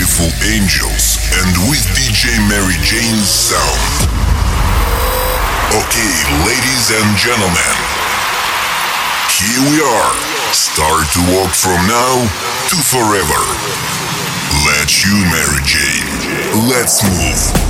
Beautiful angels and with DJ Mary Jane's sound. Okay, ladies and gentlemen, here we are. Start to walk from now to forever. Let you, Mary Jane. Let's move.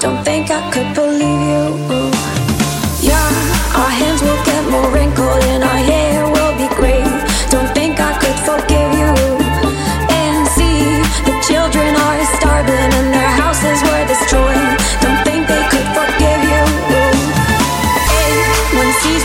Don't think I could believe you. Yeah, our hands will get more wrinkled and our hair will be gray. Don't think I could forgive you. And see, the children are starving and their houses were destroyed. Don't think they could forgive you. Hey, when seas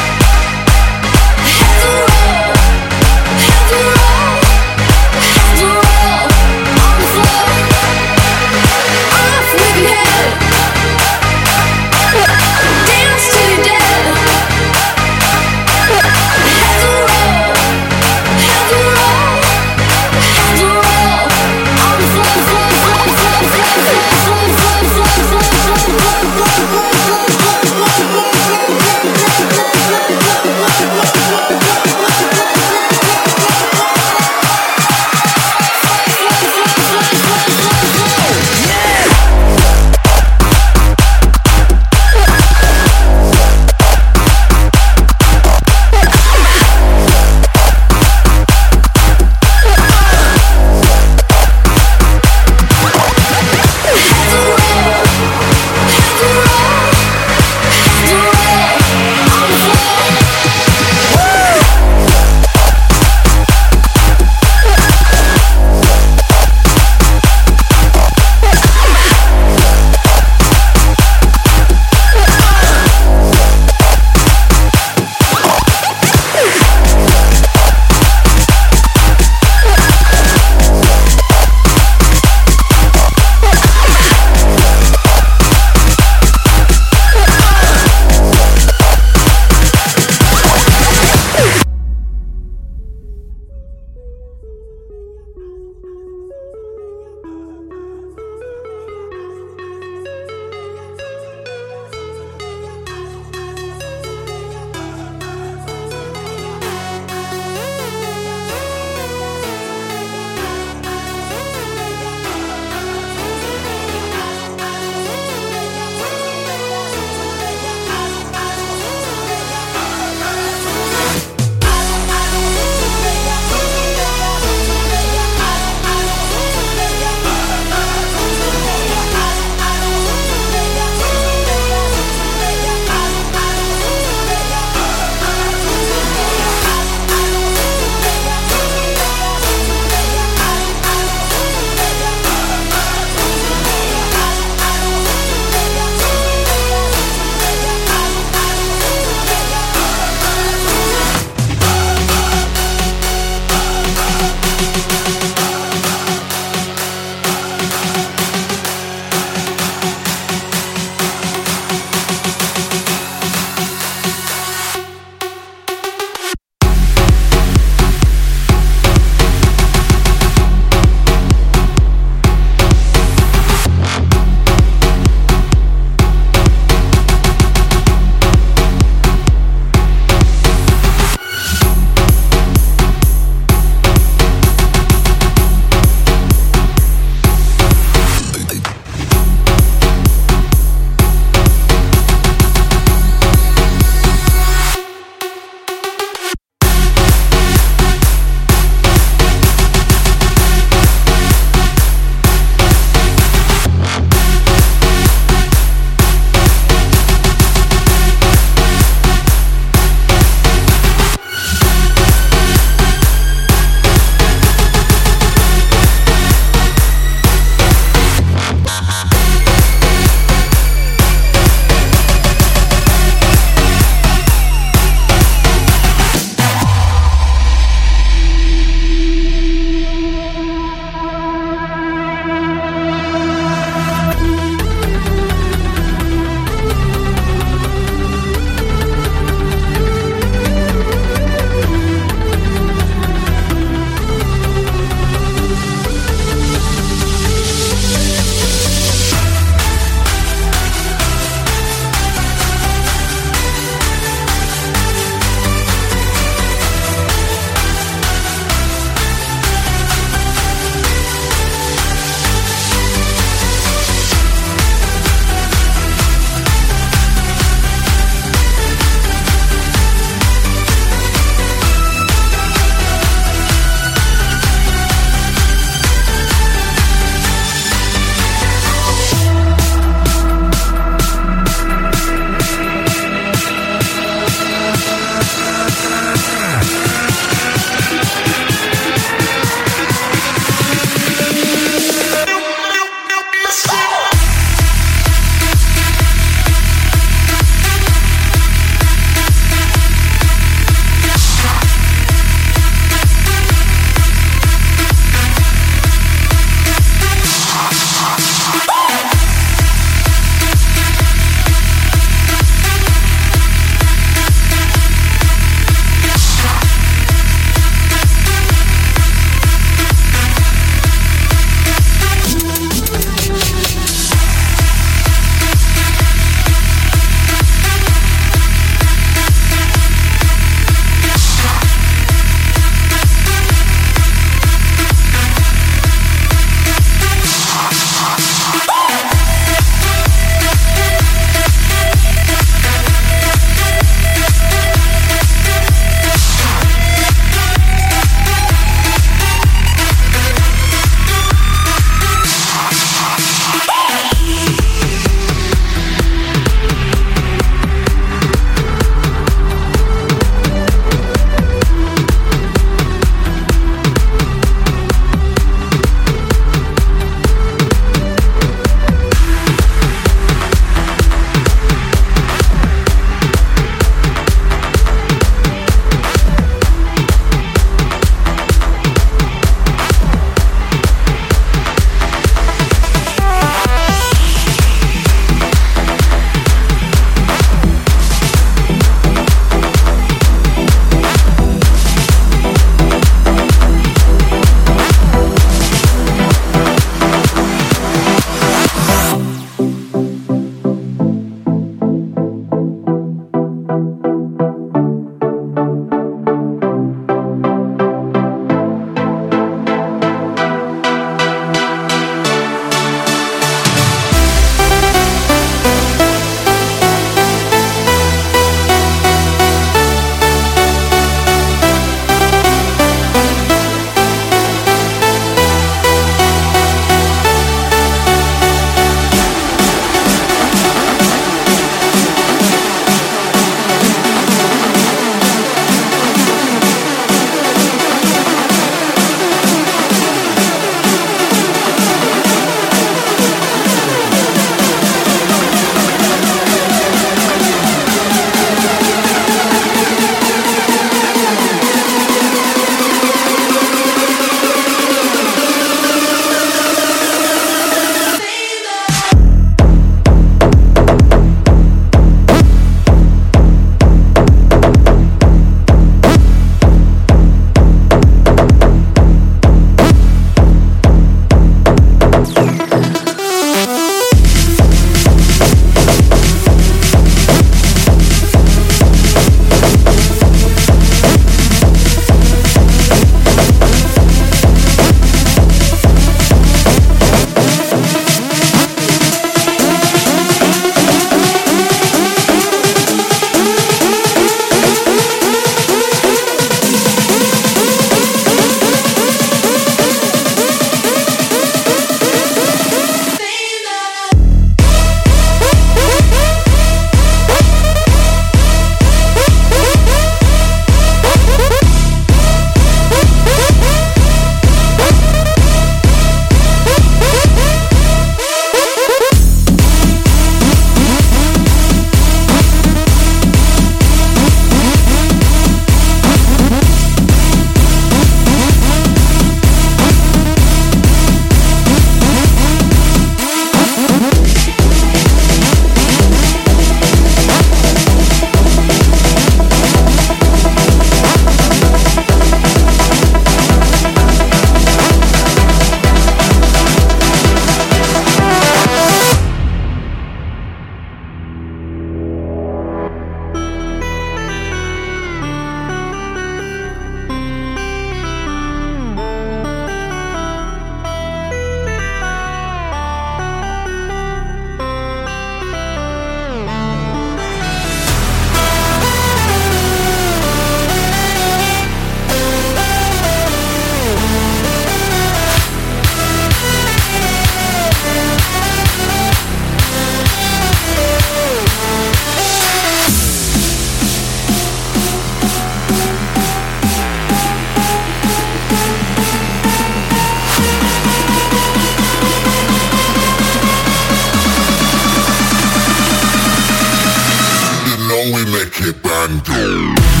bando.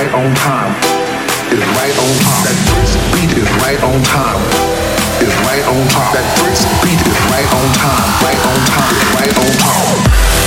right on time. Is right on time. That first beat is right on time. Is right on time. That first beat is right on time. Right on time. Is right on time.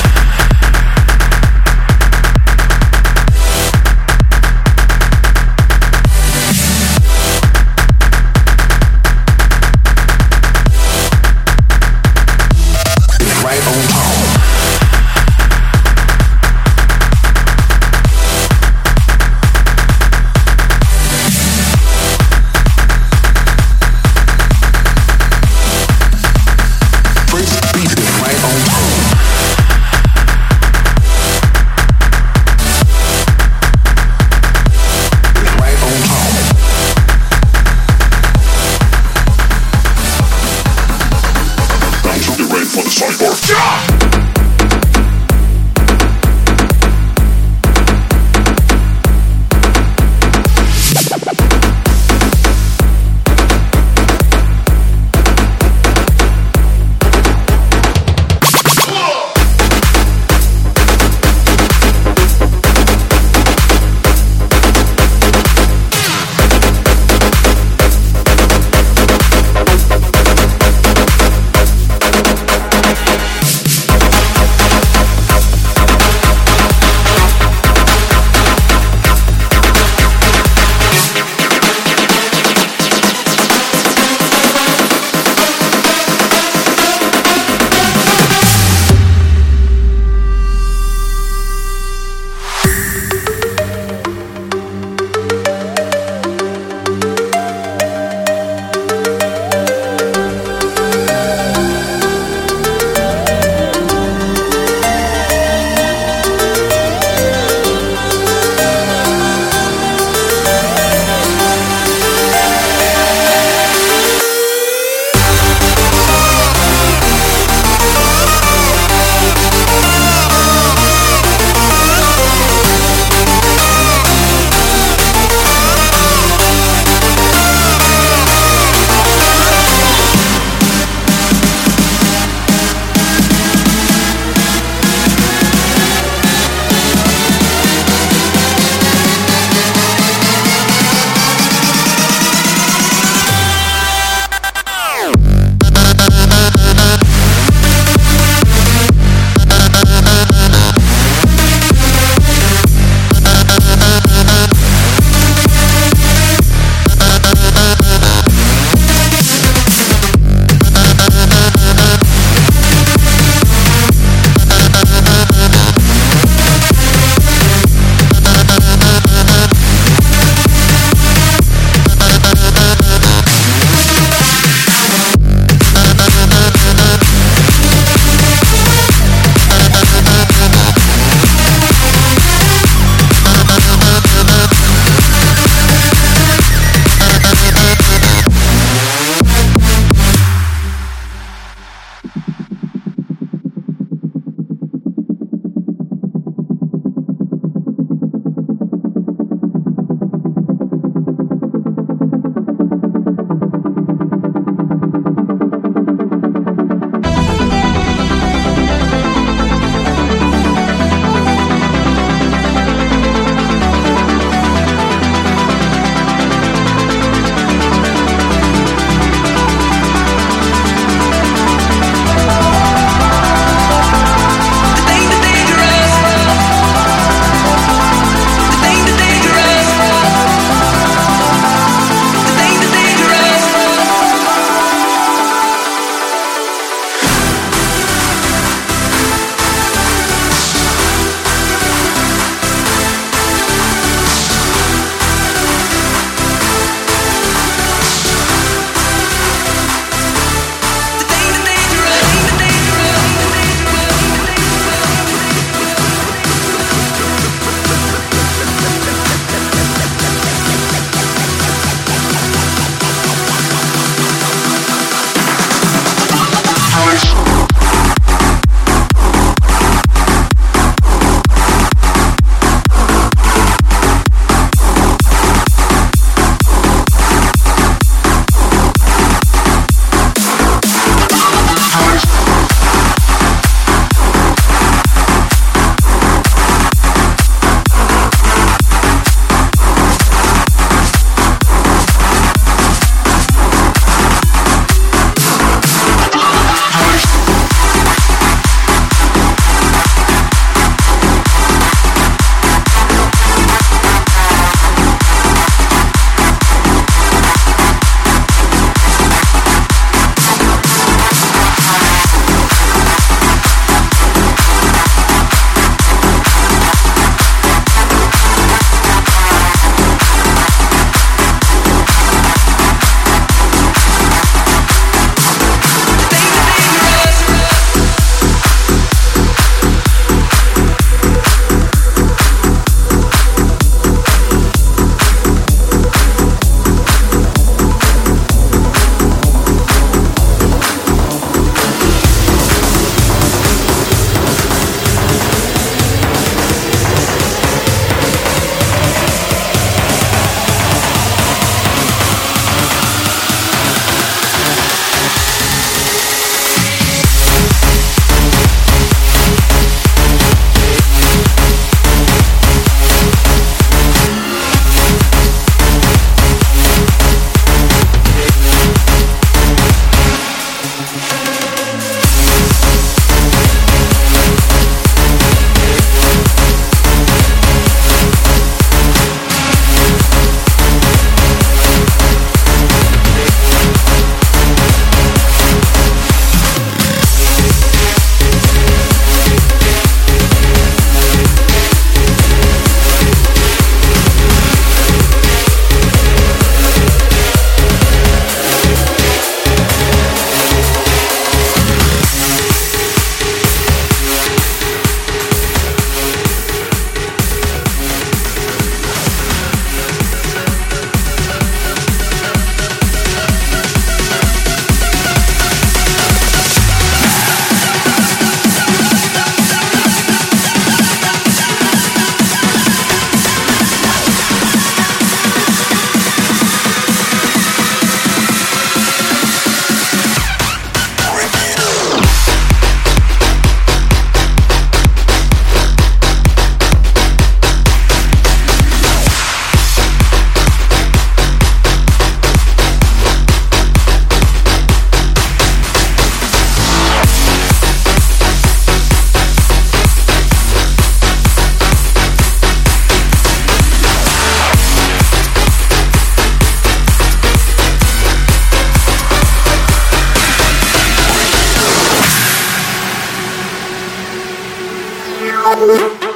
Thank.